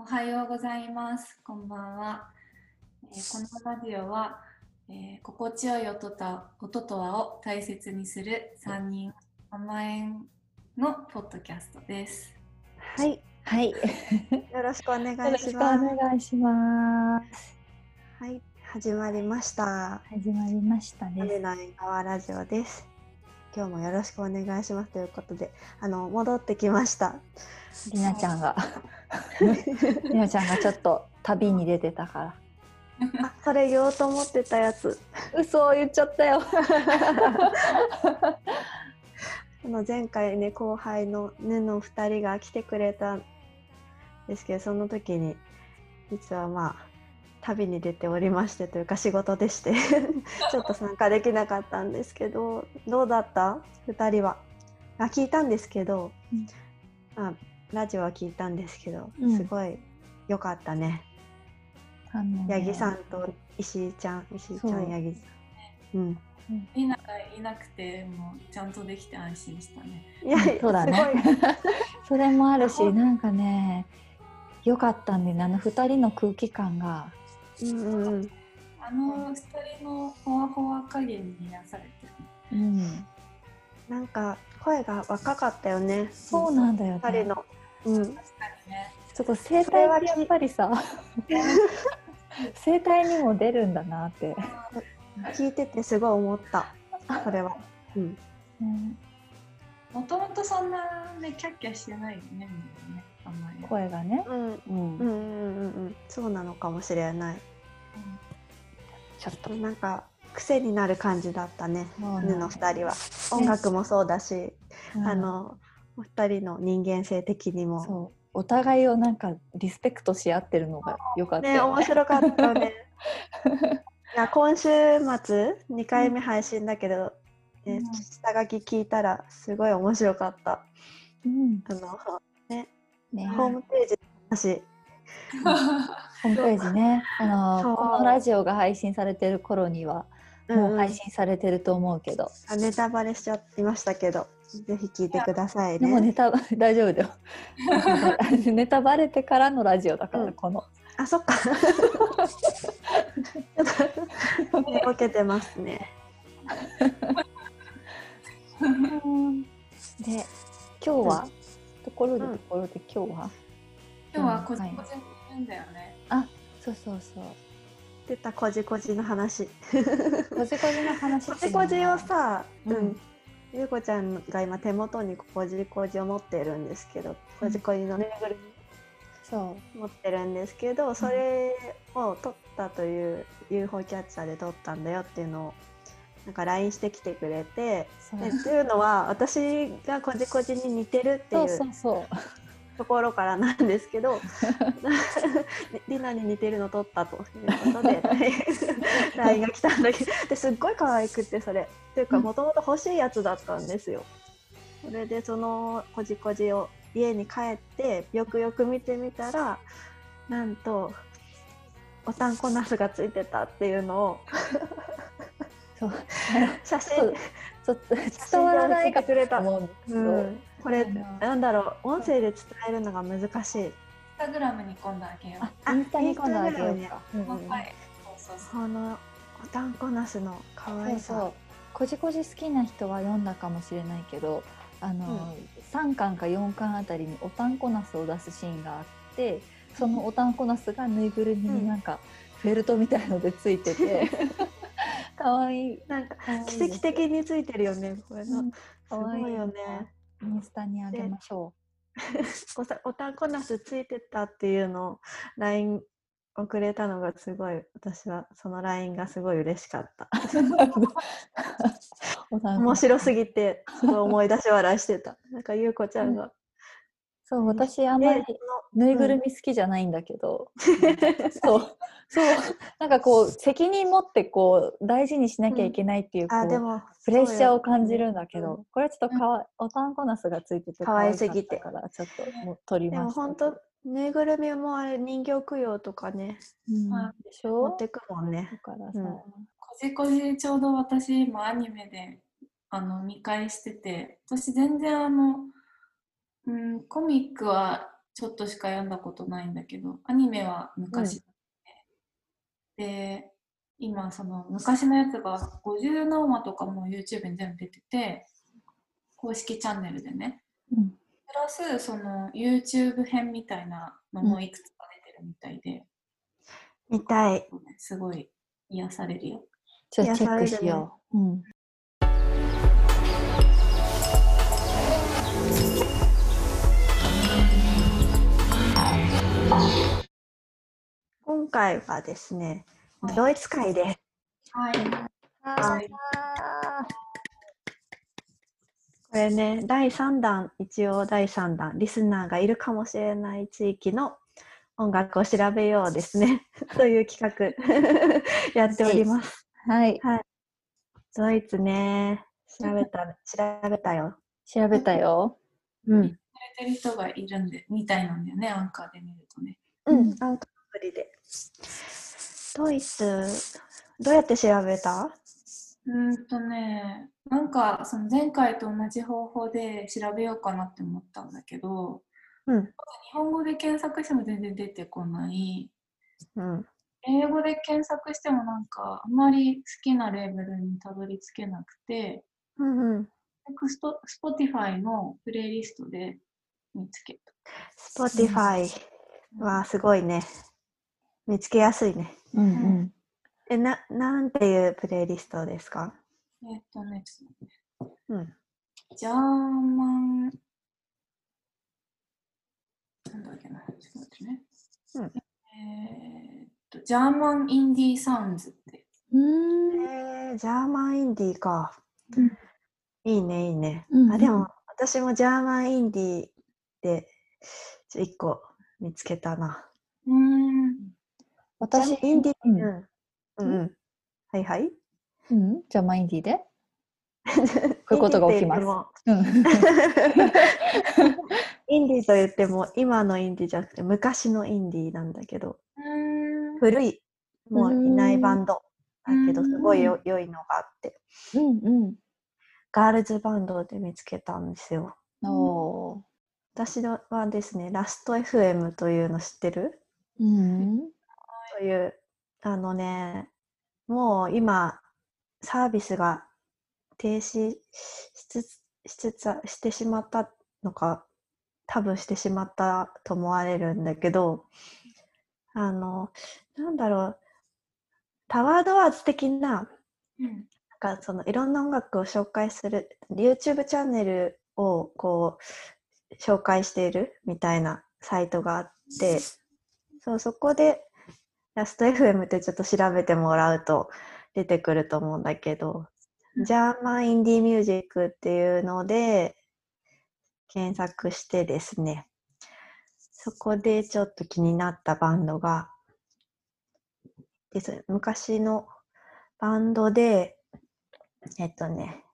おはようございます。こんばんは。えーこのラジオは、えー心地よい音と音とはを大切にする3人甘えんのポッドキャストです。はい、はい。よろしくお願よろしくおいします。願いします。はい、始まりました。始まりました雨ね。の縁側ラジオです。今日もよろしくお願いしますということで、あの戻ってきました。りなちゃんが。りなちゃんがちょっと旅に出てたから。あ、それ言おうと思ってたやつ。嘘を言っちゃったよ。あの前回ね後輩のねの二人が来てくれたんですけど、その時に実はまあ旅に出ておりましてというか仕事でして ちょっと参加できなかったんですけどどうだった？2人は。あ聞いたんですけど、うん。あラジオは聞いたんですけど、うん。すごい良かったね。あのね八木さんと石井ちゃん石井ちゃん八木さん。うん。みん。ながいなくてもうちゃんとできて安心したね。いやそうだね。それもあるし、なんかね。良かったんでね、あの二人の空気感が。うんうんうんあの2人のほわほわ加減に癒されてる。うん。なんか声が若かったよねそうなんだよね。二人のうん確かにね。ちょっと声帯ってやっぱりさ。声帯にも出るんだなって。聞いててすごい思ったこれは、うん、ねもともとそんなねキャッキャしてないよねね。あんまり。声がね。うんうんうんうんうんうんそうなのかもしれないちょっと。なんか癖になる感じだったね犬の二人は。音楽もそうだし、うん。あのお二人の人間性的にも。お互いをなんかリスペクトし合ってるのが良かったね。よ面白かったよね。いや今週末2回目配信だけど、ねうん。下書き聞いたらすごい面白かった。うん。あのね、ホームページの話 ホームページね。あのこのラジオが配信されてる頃にはもう配信されてると思うけど、あネタバレしちゃいましたけど、ぜひ聞いてくださいね。でもネタ 大丈夫だよ。ネタバレてからのラジオだから、うん。この。あ、そっか。寝ぼけてますね。で今日は、ところでうんところで今日は、今日は個人個人にいるんだよね。そうそうそう。出たこじこじの話。こじこじの話こじこじをさ、ううん。ん。ゆうこちゃんが今手元にこじこじを持ってるんですけど、こじこじのぬいぐるそうみ持ってるんですけど、それを撮ったという UFO キャッチャーで撮ったんだよっていうのをなんか LINE してきてくれて、っていうのは私がこじこじに似てるってそいううそうそうところからなんですけど りなに似てるの撮ったということで LINE が来たんだけどですっごい可愛くてそれ。っていうかうん。もともと欲しいやつだったんですよ。それでそのこじこじを家に帰ってよくよく見てみたらなんとおたんこナスがついてたっていうのをそう。写真そう。ちょっと伝わらないかくれたうん、これなんだ。ろう音声で伝えるのが難しい。インスタグラムに今度あげよう。あインスタに今度あげようか。グラムにうんうん。はい。そうそうそう。このおたんこなすの可愛さ。そう。こじこじ好きな人は読んだかもしれないけど、あの、三巻か四巻あたりにおたんこなすを出すシーンがあって、そのおたんこなすがぬいぐるみになんかフェルトみたいのでついてて、可愛い。なんか奇跡的についてるよねこれの、うん。すごいよねインスタにあげましょ おさおたんこなすついてたっていうのを LINE をくれたのがすごい私はその LINE がすごい嬉しかった。面白すぎてすごい思い出し笑いしてた。なんかゆうこちゃんが、そう、私あんまりでぬいぐるみ好きじゃないんだけど、そう、そう、なんかこう責任持ってこう大事にしなきゃいけないっていう,、こうあでもプレッシャーを感じるるんだけど、これちょっとかわおたんこなすがついてて可愛すぎて。からちょっともう取りでました。も本当ぬいぐるみもあれ人形供養とかねうん。あでしょ？持ってくもんね。だからさ、うん。こじこじちょうど私今アニメであの見返してて私全然あの、うん、コミックはちょっとしか読んだことないんだけどアニメは昔、で今その昔のやつが50何話とかも YouTube に全部出てて公式チャンネルでねうんプラスその YouTube 編みたいなのもいくつか出てるみたいで、見たい。すごい癒されるよ。ちょっとチェックしよう。うん。今回はですねはい、ドイツ会です。はい。はいこれね、第3弾、一応第3弾、リスナーがいるかもしれない地域の音楽を調べようですね。という企画 やっております。はい。ドイツね、調べた、調べたよ。調べたよ。うん。されてる人がいるんで、みたいなんだよね、アンカーで見るとね。うん、アンカーアプリで。ドイツ、どうやって調べた？うーんとね、なんかその前回と同じ方法で調べようかなって思ったんだけど、うん。日本語で検索しても全然出てこない。うん。英語で検索してもなんかあまり好きなレーベルにたどり着けなくて、うんうん。スト Spotify のプレイリストで見つけた。Spotify はすごいね。見つけやすいね。うんうん。え、な、なんていうプレイリストですか？えっとね、ちょっと待ってうん。ジャーマン、なんだっけな、ちょっと待ってね。うんえーっと、ジャーマンインディーサウンズって。うん。えー、ジャーマンインディーか。うんいいね、いいね。うんあ、でも、私もジャーマンインディーで、一個見つけたな。うーん。私、インディー、うんうん。はいはい。うん。じゃあ、マインディで。こういうことが起きますインディーと言っても、今のインディーじゃなくて、昔のインディーなんだけど。古い、もういないバンドだけど、うんすごいよ良いのがあって、うんうん。ガールズバンドで見つけたんですよ。私のはですね、ラスト FM というの知ってる？うん。という、あのね、もう今、サービスが停止しつつしつつしてしまったのか、多分してしまったと思われるんだけど、あの、なんだろう、タワードアーズ的な、うん。なんかそのいろんな音楽を紹介する YouTube チャンネルをこう紹介しているみたいなサイトがあってそうそこでラスト FM ってちょっと調べてもらうと出てくると思うんだけどうん。ジャーマンインディーミュージックっていうので検索してですね。そこでちょっと気になったバンドがです。昔のバンドでえっとね、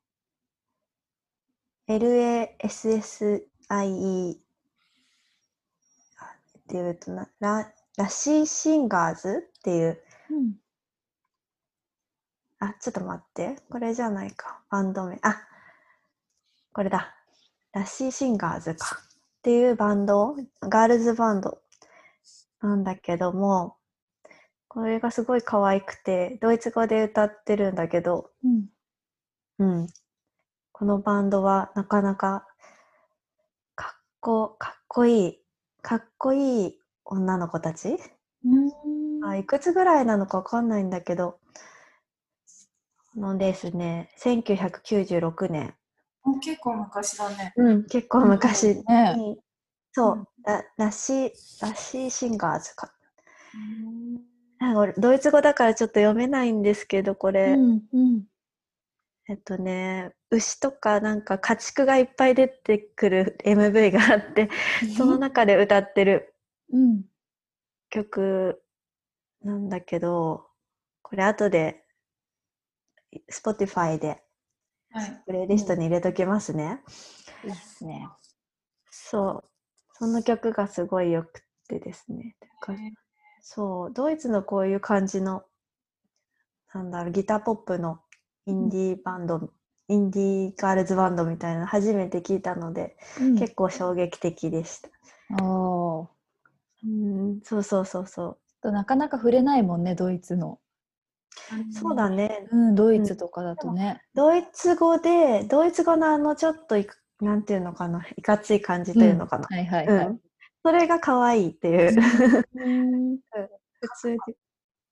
LASSIE っていうとな、ララシーシンガーズっていう、うん。あ、ちょっと待って、これじゃないか、バンド名。あ、これだ。ラシーシンガーズか。っていうバンド、ガールズバンドなんだけども、これがすごい可愛くて、ドイツ語で歌ってるんだけど、うん。うん。このバンドはなかなかかっこ、かっこいい、かっこいい女の子たち、うん。あいくつぐらいなのかわかんないんだけど、あのですね、1996年。もう結構昔だね。うん、結構昔に、ねそうう、ららしい、らしいシンガーズか。うん。なんか俺ドイツ語だからちょっと読めないんですけど、これ、うんうん。えっとね、牛とかなんか家畜がいっぱい出てくる MV があって、その中で歌ってるうん。曲なんだけど、これ後で Spotify ではい。プレイリストに入れときますね。いいですね。そう。その曲がすごいよくってですね。そう、ドイツのこういう感じの、なんだろう、ギターポップのインディーバンド、インディーガールズバンドみたいなの初めて聞いたので、うん結構衝撃的でした。ああ。うん、そうそうそうそう。なかなか触れないもんね、ドイツの。そうだね。うん、ドイツとかだとね。ドイツ語で、ドイツ語のあのちょっといく、なんていうのかな、いかつい感じというのかな。はいはいはい。うんそれが可愛いっていう。うん普通で。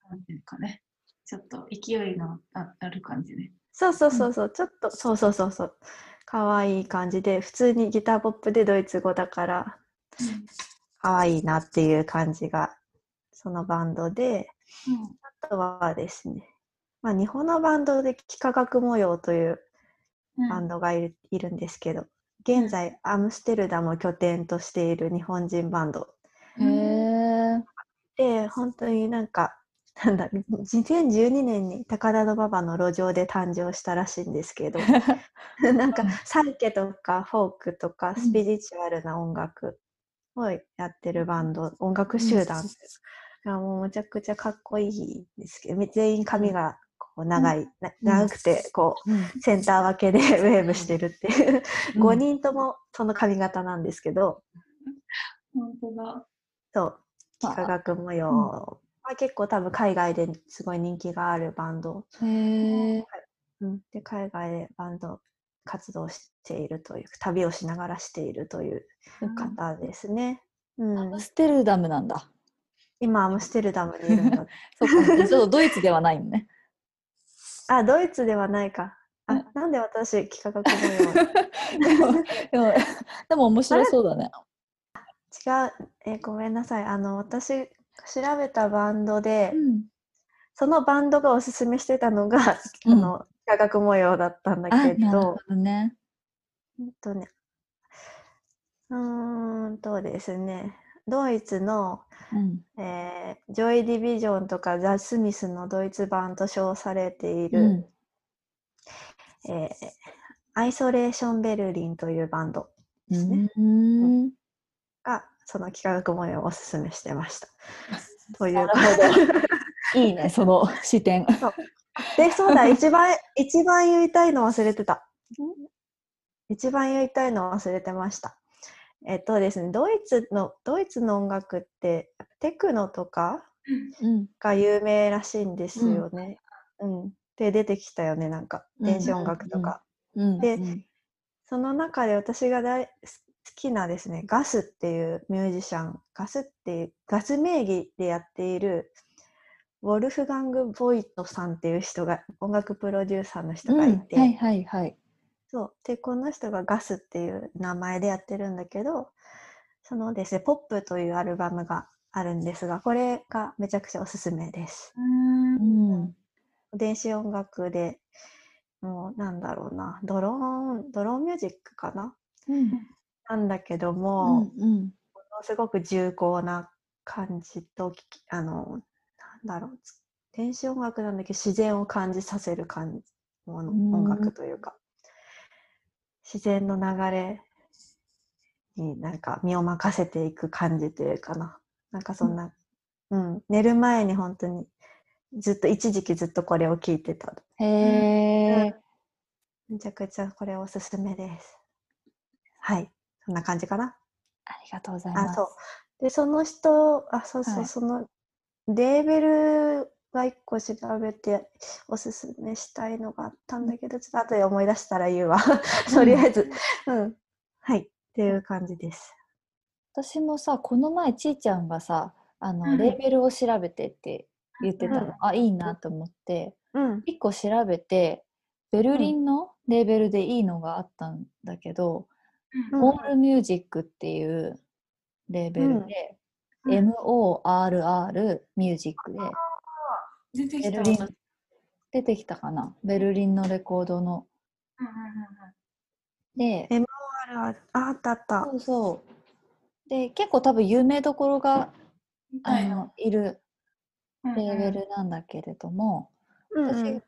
なんていうかね。ちょっと勢いのあある感じね。そうそうそうそう、ちょっと、そうそうそうそう。可愛い感じで、普通にギターポップでドイツ語だから、可愛いなっていう感じが、そのバンドで、あとはですね、まあ、日本のバンドで幾何学模様といううん。バンドがいる,、いるんですけど、現在アムステルダムを拠点としている日本人バンド。で、本当になんか、なんだ、2012年に高田馬場の路上で誕生したらしいんですけど、なんかサイケとかフォークとかスピリチュアルな音楽をやってるバンド、音楽集団がもうむちゃくちゃかっこいいんですけど、全員髪がこう長い、な長くてこうん。うセンター分けで ウェーブしてるっていう、うん。5人ともその髪型なんですけど、本当だ。そう、まあ。幾何学模様は結構多分海外ですごい人気があるバンド、へえ。うん、で海外でバンド活動しているという旅をしながらしているという方ですね。うんアムステルダムなんだ。今アムステルダムにいるんだ。そっか、ちょっとドイツではないのね。あドイツではないか。あなんで私幾何学模様でも、でもでも面白そうだね。違う、えごめんなさいあの私調べたバンドで、うんそのバンドがおすすめしてたのが、うんあの幾何学模様だったんだあ、けどなるほどね。うんとね、うーんとですね、ドイツの、うん。えージョイ・ディビジョンとかザ・スミスのドイツ版と称されている、うん。えーアイソレーション・ベルリンというバンドですね、うん。が、その幾何学模様をおすすめしてました。というなるほど。いいね、その視点。で、そうだ、一番、一番言いたいの忘れてた。一番言いたいの忘れてました。えっとですね、ドイツの、ドイツの音楽って、テクノとかうん。が有名らしいんですよね。うん。で、出てきたよね、なんか、うん電子音楽とか。うん。でうんその中で私が大好きなですね、ガスっていうミュージシャン、ガスっていう、ガス名義でやっている、ウォルフガング・ボイトさんっていう人が、音楽プロデューサーの人がいて、はいはいはい。そう。で、この人がガスっていう名前でやってるんだけど、そのですね、ポップというアルバムがあるんですが、これがめちゃくちゃおすすめです。うん。電子音楽で、もうなんだろうな、ドローン、ドローンミュージックかな？うん。なんだけどうも、ん。うん。ものすごく重厚な感じと、きあの、だろう、つ電子音楽なんだけど、自然を感じさせる感じ、ものうん音楽というか、自然の流れになんか身を任せていく感じというかな。なんかそんな、うん、寝る前に本当にずっと、一時期ずっとこれを聞いてた。へえ。めちゃくちゃこれおすすめです。はい、そんな感じかな。ありがとうございます。あ、そう。で、その人、あ、そうそう、はいその、レーベルが一個調べておすすめしたいのがあったんだけど、ちょっと後で思い出したら言うわ。とりあえず、うん。はい。っていう感じです。私もさ、この前、ちーちゃんがさ、あの、うんレーベルを調べてって言ってたの。うんあ、いいなと思って、うん。一個調べて、ベルリンのレーベルでいいのがあったんだけど、うんモールミュージックっていうレーベルで、MORR ミュージックで、出てきたベルリン、出てきたかな？ベルリンのレコードの。で、あるあるあ、あったあったそ。うそう。で、結構多分有名どころがあのいるレーベルなんだけれども、私、うんうん。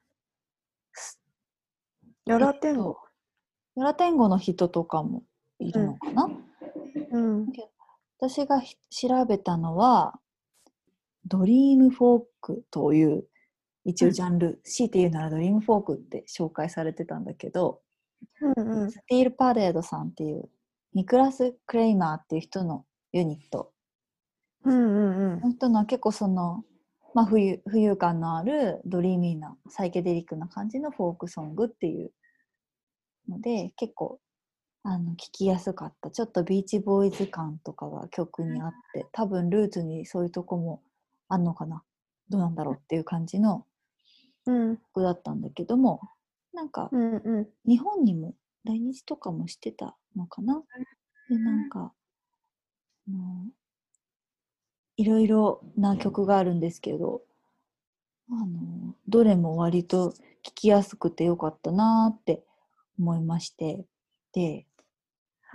ヨラテンゴ。ヨラテンゴの人とかもいるのかな、うん。私がひ調べたのは、ドリームフォークという一応ジャンル、強いて言うならドリームフォークって紹介されてたんだけど、うんうん。スティール・パレードさんっていうニクラス・クレイマーっていう人のユニット。うんうんうん。の人のは結構その、まあ、浮遊感のあるドリーミーなサイケデリックな感じのフォークソングっていうので結構あの聴きやすかった。ちょっとビーチボーイズ感とかが曲にあって多分ルーツにそういうとこもあんのかな。どうなんだろうっていう感じのうん。曲だったんだけどもなんかうんうん。日本にも来日とかもしてたのかな？でなんかあのいろいろな曲があるんですけどあのどれも割と聴きやすくてよかったなーって思いましてではい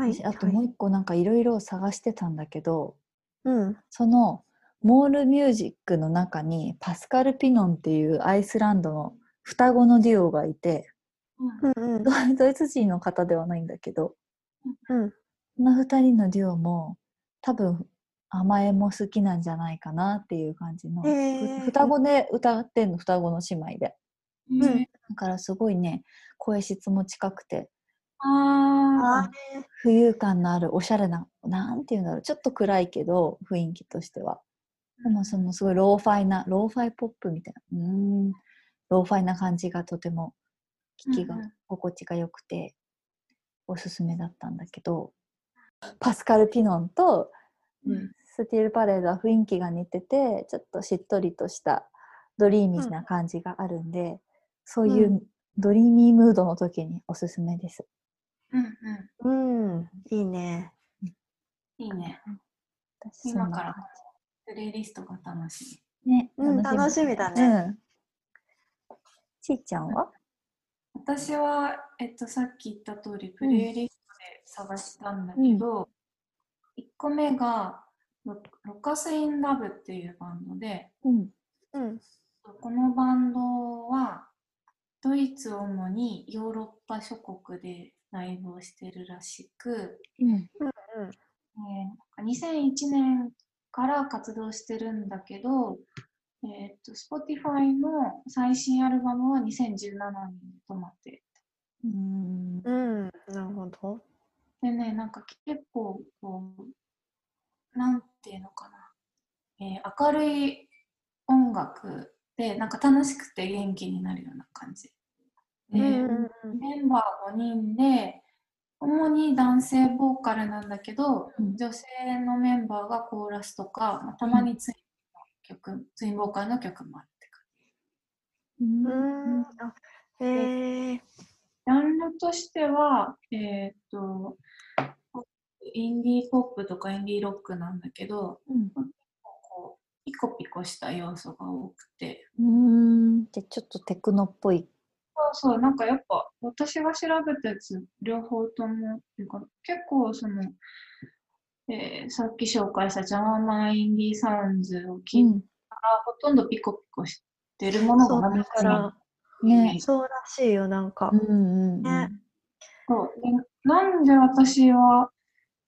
私あともう一個なんかいろいろ探してたんだけどうん。そのモールミュージックの中にパスカル・ピノンっていうアイスランドの双子のデュオがいてうん。う んドドイツ人の方ではないんだけどうん。この2人のデュオも多分甘えも好きなんじゃないかなっていう感じの、へーふ双子で歌ってんの双子の姉妹で。うんうん。だからすごいね声質も近くてああ浮遊感のあるおしゃれななんていうんだろうちょっと暗いけど雰囲気としては。でもそのすごいローファイなローファイポップみたいな。うーん。ローファイな感じがとても聞きが心地が良くておすすめだったんだけど。パスカル・ピノンとうん。スティールパレードは雰囲気が似ててちょっとしっとりとしたドリーミーな感じがあるんで、そういううん。ドリーミームードの時におすすめです。うんうんうんいいねいいね。私今からプレイリストが楽しじね、うん楽しみだねうん。ちーちゃんは？み。私は、えっと、さっき言った通り、プレイリストで探したんだけど、1個目がロ、ロカス・イン・ラブっていうバンドで、うん。うんこのバンドは、ドイツを主にヨーロッパ諸国でライブをしてるらしく、うん。うんえー2001年から活動してるんだけど、えー、と Spotify の最新アルバムは2017年に止まってる。うん。うんなるほどでね、なんか結構こう、なんていうのかな、えー明るい音楽で、なんか楽しくて元気になるような感じ。でうんうんメンバー5人で、主に男性ボーカルなんだけど、うん女性のメンバーがコーラスとか、まあたまにツインの曲、ツインボーカルの曲もあるって感うんあへえじ。ジャンルとしては、えっ、と、インディーポップとかインディーロックなんだけど、うん。こうピコピコした要素が多くて、うん。じゃあちょっとテクノっぽい。そうそう、なんかやっぱ私が調べたやつ両方ともっていうか結構その、えーさっき紹介したジャーマンインディーサウンズを聞いたら、ほとんどピコピコしてるものがだからねそうらしいよなんか。うんうんうん。ね。そう。でなんで私は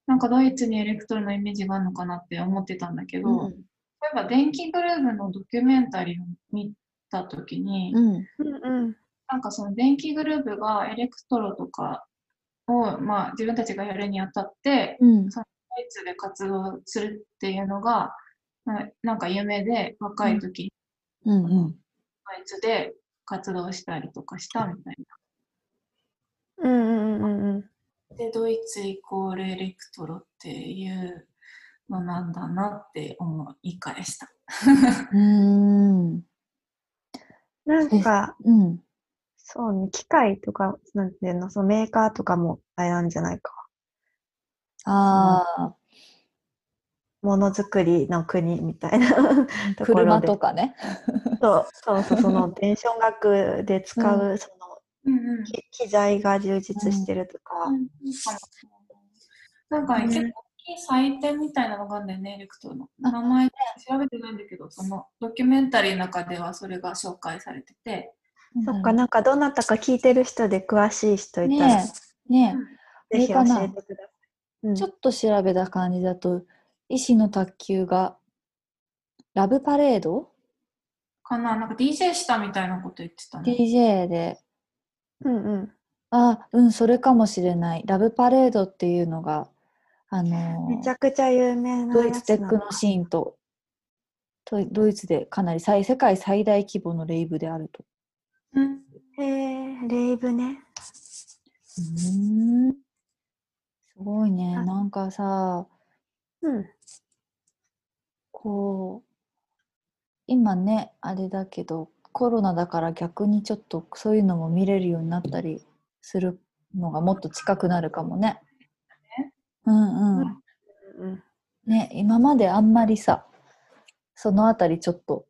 なんかドイツにエレクトロのイメージがあるのかなって思ってたんだけど、うん。例えば電気グルーヴのドキュメンタリーを見たときに、うん。うんうんなんかその電気グルーヴがエレクトロとかを、まあ、自分たちがやるにあたって、うん。ドイツで活動するっていうのが、まあなんか夢で若い時にうんうん。ドイツで活動したりとかしたみたいうんうんうんうんな。で、ドイツイコールエレクトロっていうのなんだなって思い返した。うん。なんかうん。そうね機械とかなんていうのそのメーカーとかもあれなんじゃないかああ、ものづくりの国みたいな ところ車でとかね。そうそうそうその電子音楽で使う、そのうんうん。き機材が充実してるとか、うんいいかもなんか結構大きい祭典みたいなのがあるんだよね、エレクトロの。名前調べてないんだけど、そのドキュメンタリーの中ではそれが紹介されてて、そっかなんかどなたか聞いてる人で詳しい人いたら、ねえ、ねえ、ぜひ教えてください。うんちょっと調べた感じだと、医師の卓球が、ラブパレード？かな、なんか DJ したみたいなこと言ってたね。?DJ で、うんうんあ、うん、それかもしれない。ラブパレードっていうのがあのめちゃくちゃ有名なドイツテックのシーンととドイツでかなり最世界最大規模のレイブであると。うんへえレイブね。うんすごいね。あなんかさ、うん。こう、今ね、あれだけど、コロナだから逆にちょっとそういうのも見れるようになったりするのがもっと近くなるかもね。うんうん。うんね、今まであんまりさ、そのあたりちょっと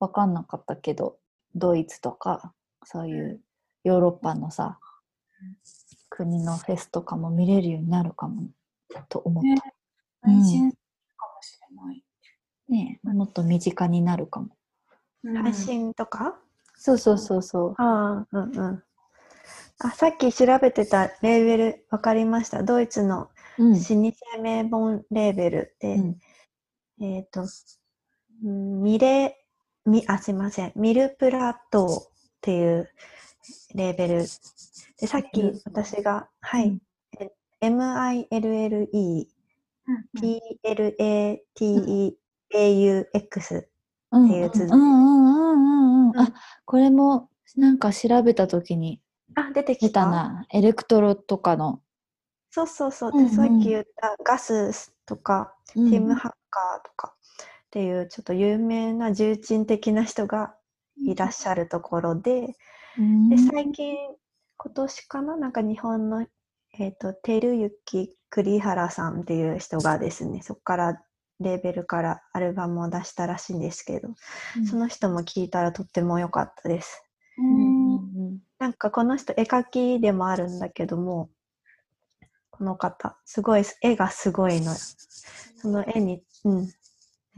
分かんなかったけど、ドイツとか、そういうヨーロッパのさ、国のフェスとかも見れるようになるかもと思っねた。うん配信かもしれない。ねもっと身近になるかも。うん配信とか？そうそうそうそう。ああ、うんうん。あ、さっき調べてたレーベル分かりました。ドイツのうん。老舗名本レーベルで、うんえっ、と、うんミレ、ミ、あ、すいません。ミルプラットーっていうレーベル。で、さっき私が、はうん。い、え MILLE、うん。PLATEAUX。うん。っていう続き。あ、これもなんか調べたときにあ、出て出きた。たな。エレクトロとかの。そうそうそう。で、うんうん。さっき言ったガスとか、うん。ティム・ハッカーとかっていうちょっと有名な重鎮的な人がいらっしゃるところで、うん。で最近今年かな？なんか日本の、えー、と照之栗原さんっていう人がですねそこからレーベルからアルバムを出したらしいんですけど、その人も聞いたらとっても良かったです。うん。うんうんなんかこの人絵描きでもあるんだけどもこの方すごい絵がすごいのその絵に、うん、ぜ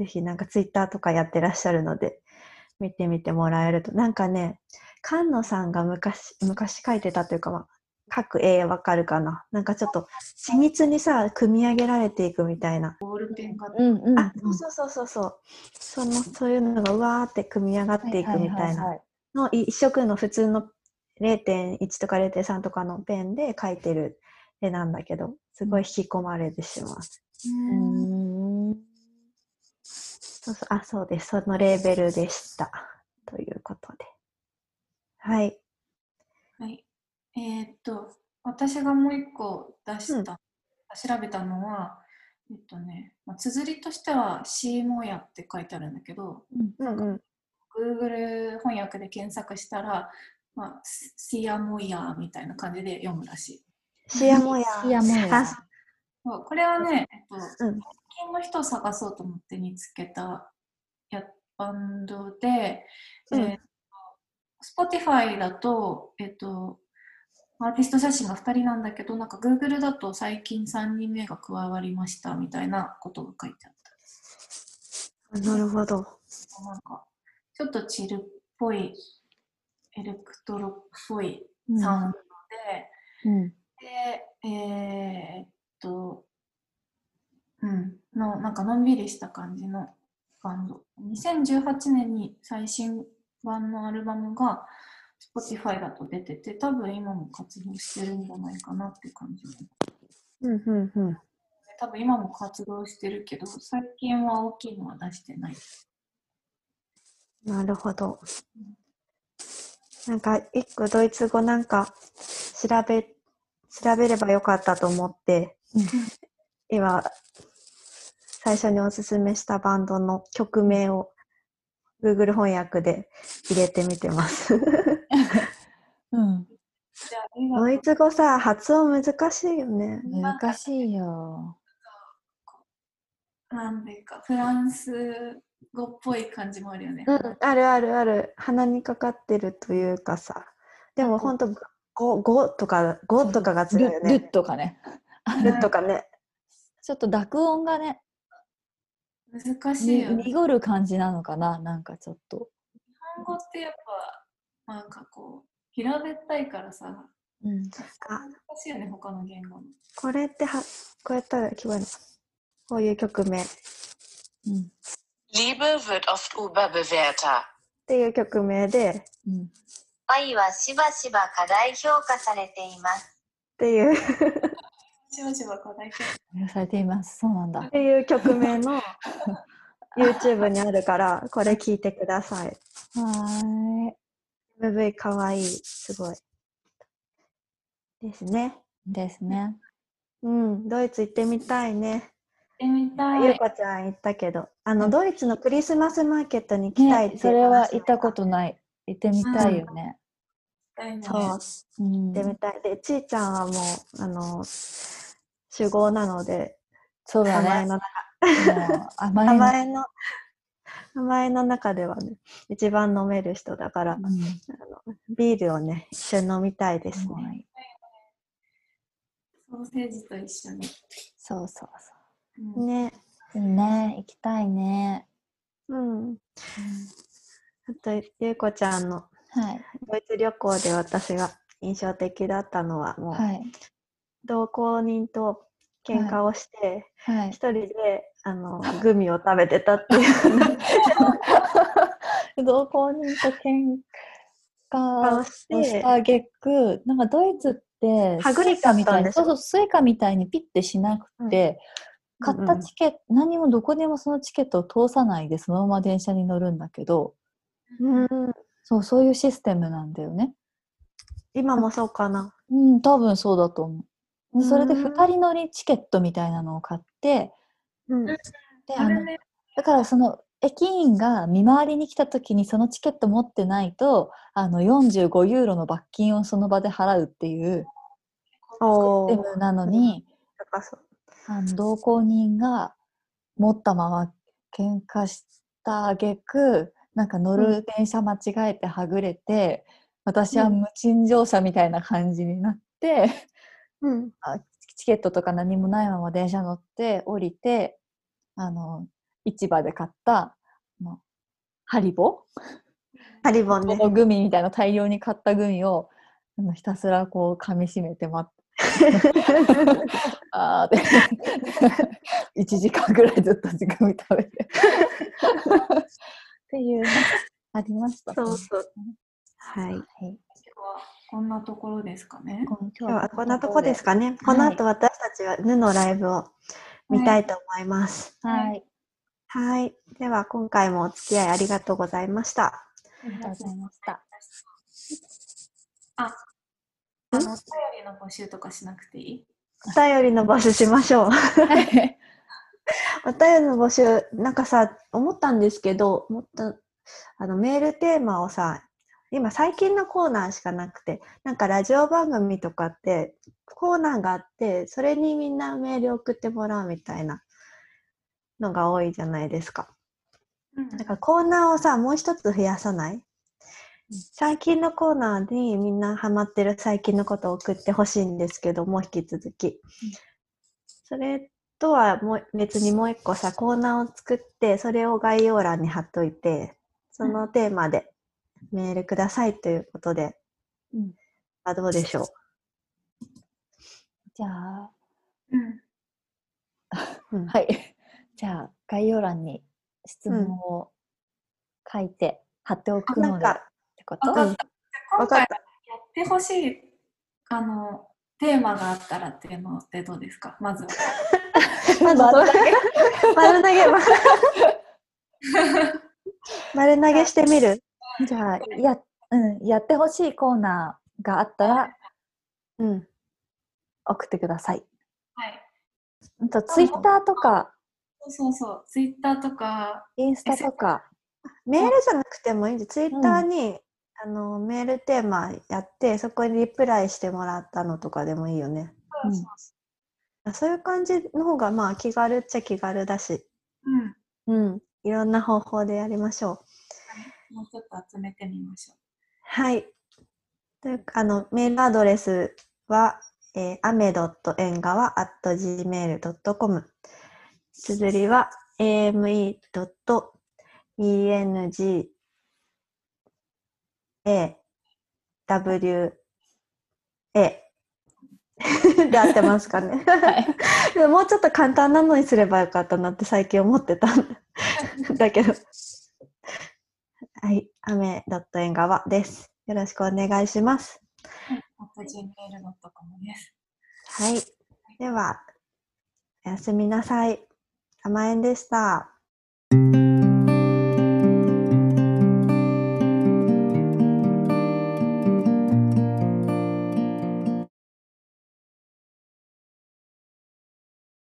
ひなんかツイッターとかやってらっしゃるので見てみてもらえると。なんかね菅野さんが昔昔描いてたというか、まあ、描く絵わかるかな。なんかちょっと緻密にさ組み上げられていくみたいな、ボールペンがうんうん。うん。あそうそうそうそう。そのそういうのがうわーって組み上がっていくみたいな。はいのい一色の普通の0.1とか0.3とかのペンで描いてる絵なんだけどすごい引き込まれてしまう。うんそうそうあそうです。そのレーベルでした。ということで。はい。はい。えーっと、私がもう一個出した、調べたのは、えっとね、まあ、綴りとしては、シーモヤって書いてあるんだけど、うんうん Google 翻訳で検索したら、まあ、シアモヤみたいな感じで読むらしい。シアモヤ。シアモヤ。あそうこれはね、えっと、うん。最近の人を探そうと思って見つけたやバンドで、うん。えっと Spotify だと、えっと、アーティスト写真が2人なんだけど、なんか Google だと最近3人目が加わりましたみたいなことが書いてあった。なるほど。なんか、ちょっとチルっぽい、エレクトロっぽいうん。サウンドで、うん。で、えーっと、うん、の、なんかのんびりした感じのバンド。2018年に最新版のアルバムが Spotify だと出てて、多分今も活動してるんじゃないかなって感じで。うんうんうん多分今も活動してるけど、最近は大きいのは出してない。なるほどなんか一個ドイツ語なんか調べ調べればよかったと思って、今、最初におすすめしたバンドの曲名を Google 翻訳で入れてみてます うん。ドイツ語さ、発音難しいよね。難しいよ。なんていうか、フランス語っぽい感じもあるよね。うん、あるあるある。鼻にかかってるというかさ。でも本当五とか五とかがついよね。ルとかね。ルとかね。ちょっと濁音がね難しいよ、ね、濁る感じなのかな？なんかちょっと。日本語ってやっぱなんかこう平べったいからさ、うん、難しいよね他の言語の。これってはこうやったら聞こえる？こういう曲名。うん Liebe wird oft überbewertet. っていう曲名で、うん、愛はしばしば過大評価されています。っていうしばしば課題許されています。そうなんだっ。ていう曲名の YouTube にあるから、これ聞いてください。は MV かわいい。すごい。ですね。ですね。うん、ドイツ行ってみたいね。行ってみたい。ゆうこちゃん行ったけど、あの、ドイツのクリスマスマーケットに行きたいってね、いうそれは話行ったことない。行ってみたいよね。そう、行うんってみたい。で、ちーちゃんはもう、あの、酒豪なので、そうだね。甘えのもう甘いの甘えの、甘えの中ではね、一番飲める人だから、うんあのビールをね、一緒に飲みたいですね。はいソーセージと一緒に。そうそううんね。そう。でもね、行きたいね。うん。あと、ゆうこちゃんのはい。ドイツ旅行で私が印象的だったのは、もう、はい。同行人と喧嘩をして、はい。一。人で、あの、グミを食べてたっていう。同行人と喧嘩ををした挙句、なんかドイツって、はぐれたんでしょそうそう、スイカみたいにピッてしなくて、買ったうんうん。チケット、何もどこでもそのチケットを通さないで、そのまま電車に乗るんだけど、うん、そう、そういうシステムなんだよね。今もそうかな。うん、多分そうだと思う。でそれでうん2人乗りチケットみたいなのを買って、うん。であのだからその駅員が見回りに来た時にそのチケット持ってないとあの45ユーロの罰金をその場で払うっていうシステムなのに、高そう。あの同行人が持ったまま喧嘩した挙句なんか乗る電車間違えてはぐれて、私は無賃乗車みたいな感じになって、うん。チケットとか何もないまま電車乗って降りてあの市場で買ったハリボハリボンね。このグミみたいな大量に買ったグミをあのひたすらこう噛みしめて待って。あーで1 時間ぐらいずっとグミ食べてっていうねありましたねそうそう。はい。はい今日はこんなところですかね。今今日はこんなとこですかね。はいこの後私たちはヌのライブを見たいと思います。はいはい。では今回もお付き合いありがとうございました。ありがとうございましたあ、あの、お便りの募集とかしなくていい？お便りの募集しましょう。はいお便りの募集、なんかさ、思ったんですけど、もっと、あの、メールテーマをさ、今最近のコーナーしかなくて、なんかラジオ番組とかって、コーナーがあって、それにみんなメール送ってもらうみたいなのが多いじゃないですか。うんなんかコーナーをさ、もう一つ増やさない？最近のコーナーにみんなハマってる最近のことを送ってほしいんですけども、引き続き。それとはもう別にもう一個さ、コーナーを作って、それを概要欄に貼っといて、そのテーマでメールくださいということで、うん。あどうでしょじゃあ。うん。はい。じゃあ、概要欄に質問を書いて貼っておくので、ってこと？わかった。今回やってほしい、あの、テーマがあったらっていうのってどうですか？まずは。まず丸投丸投げ、丸投げしてみる？じゃあ、や、うん、やってほしいコーナーがあったらうん。送ってください。はい。あと、ツイッターとか、そうそうそう。ツイッターとか、インスタとか、メールじゃなくてもいいんで、ツイッターに、あのメールテーマやって、そこにリプライしてもらったのとかでもいいよね。うんそうそあそういう感じの方が、まあ、気軽っちゃ気軽だし、う。うん。うん。いろんな方法でやりましょう。もうちょっと集めてみましょう。はい。というかあの、メールアドレスは、えー、アメドットエンガワ at gmail.com。綴りは、ame.enga wa で合ってますかね。はい。でももうちょっと簡単なのにすればよかったなって最近思ってたん だけど。はい、アメドットエンガワです。よろしくお願いします。はい。では、おやすみなさい。甘えんでした。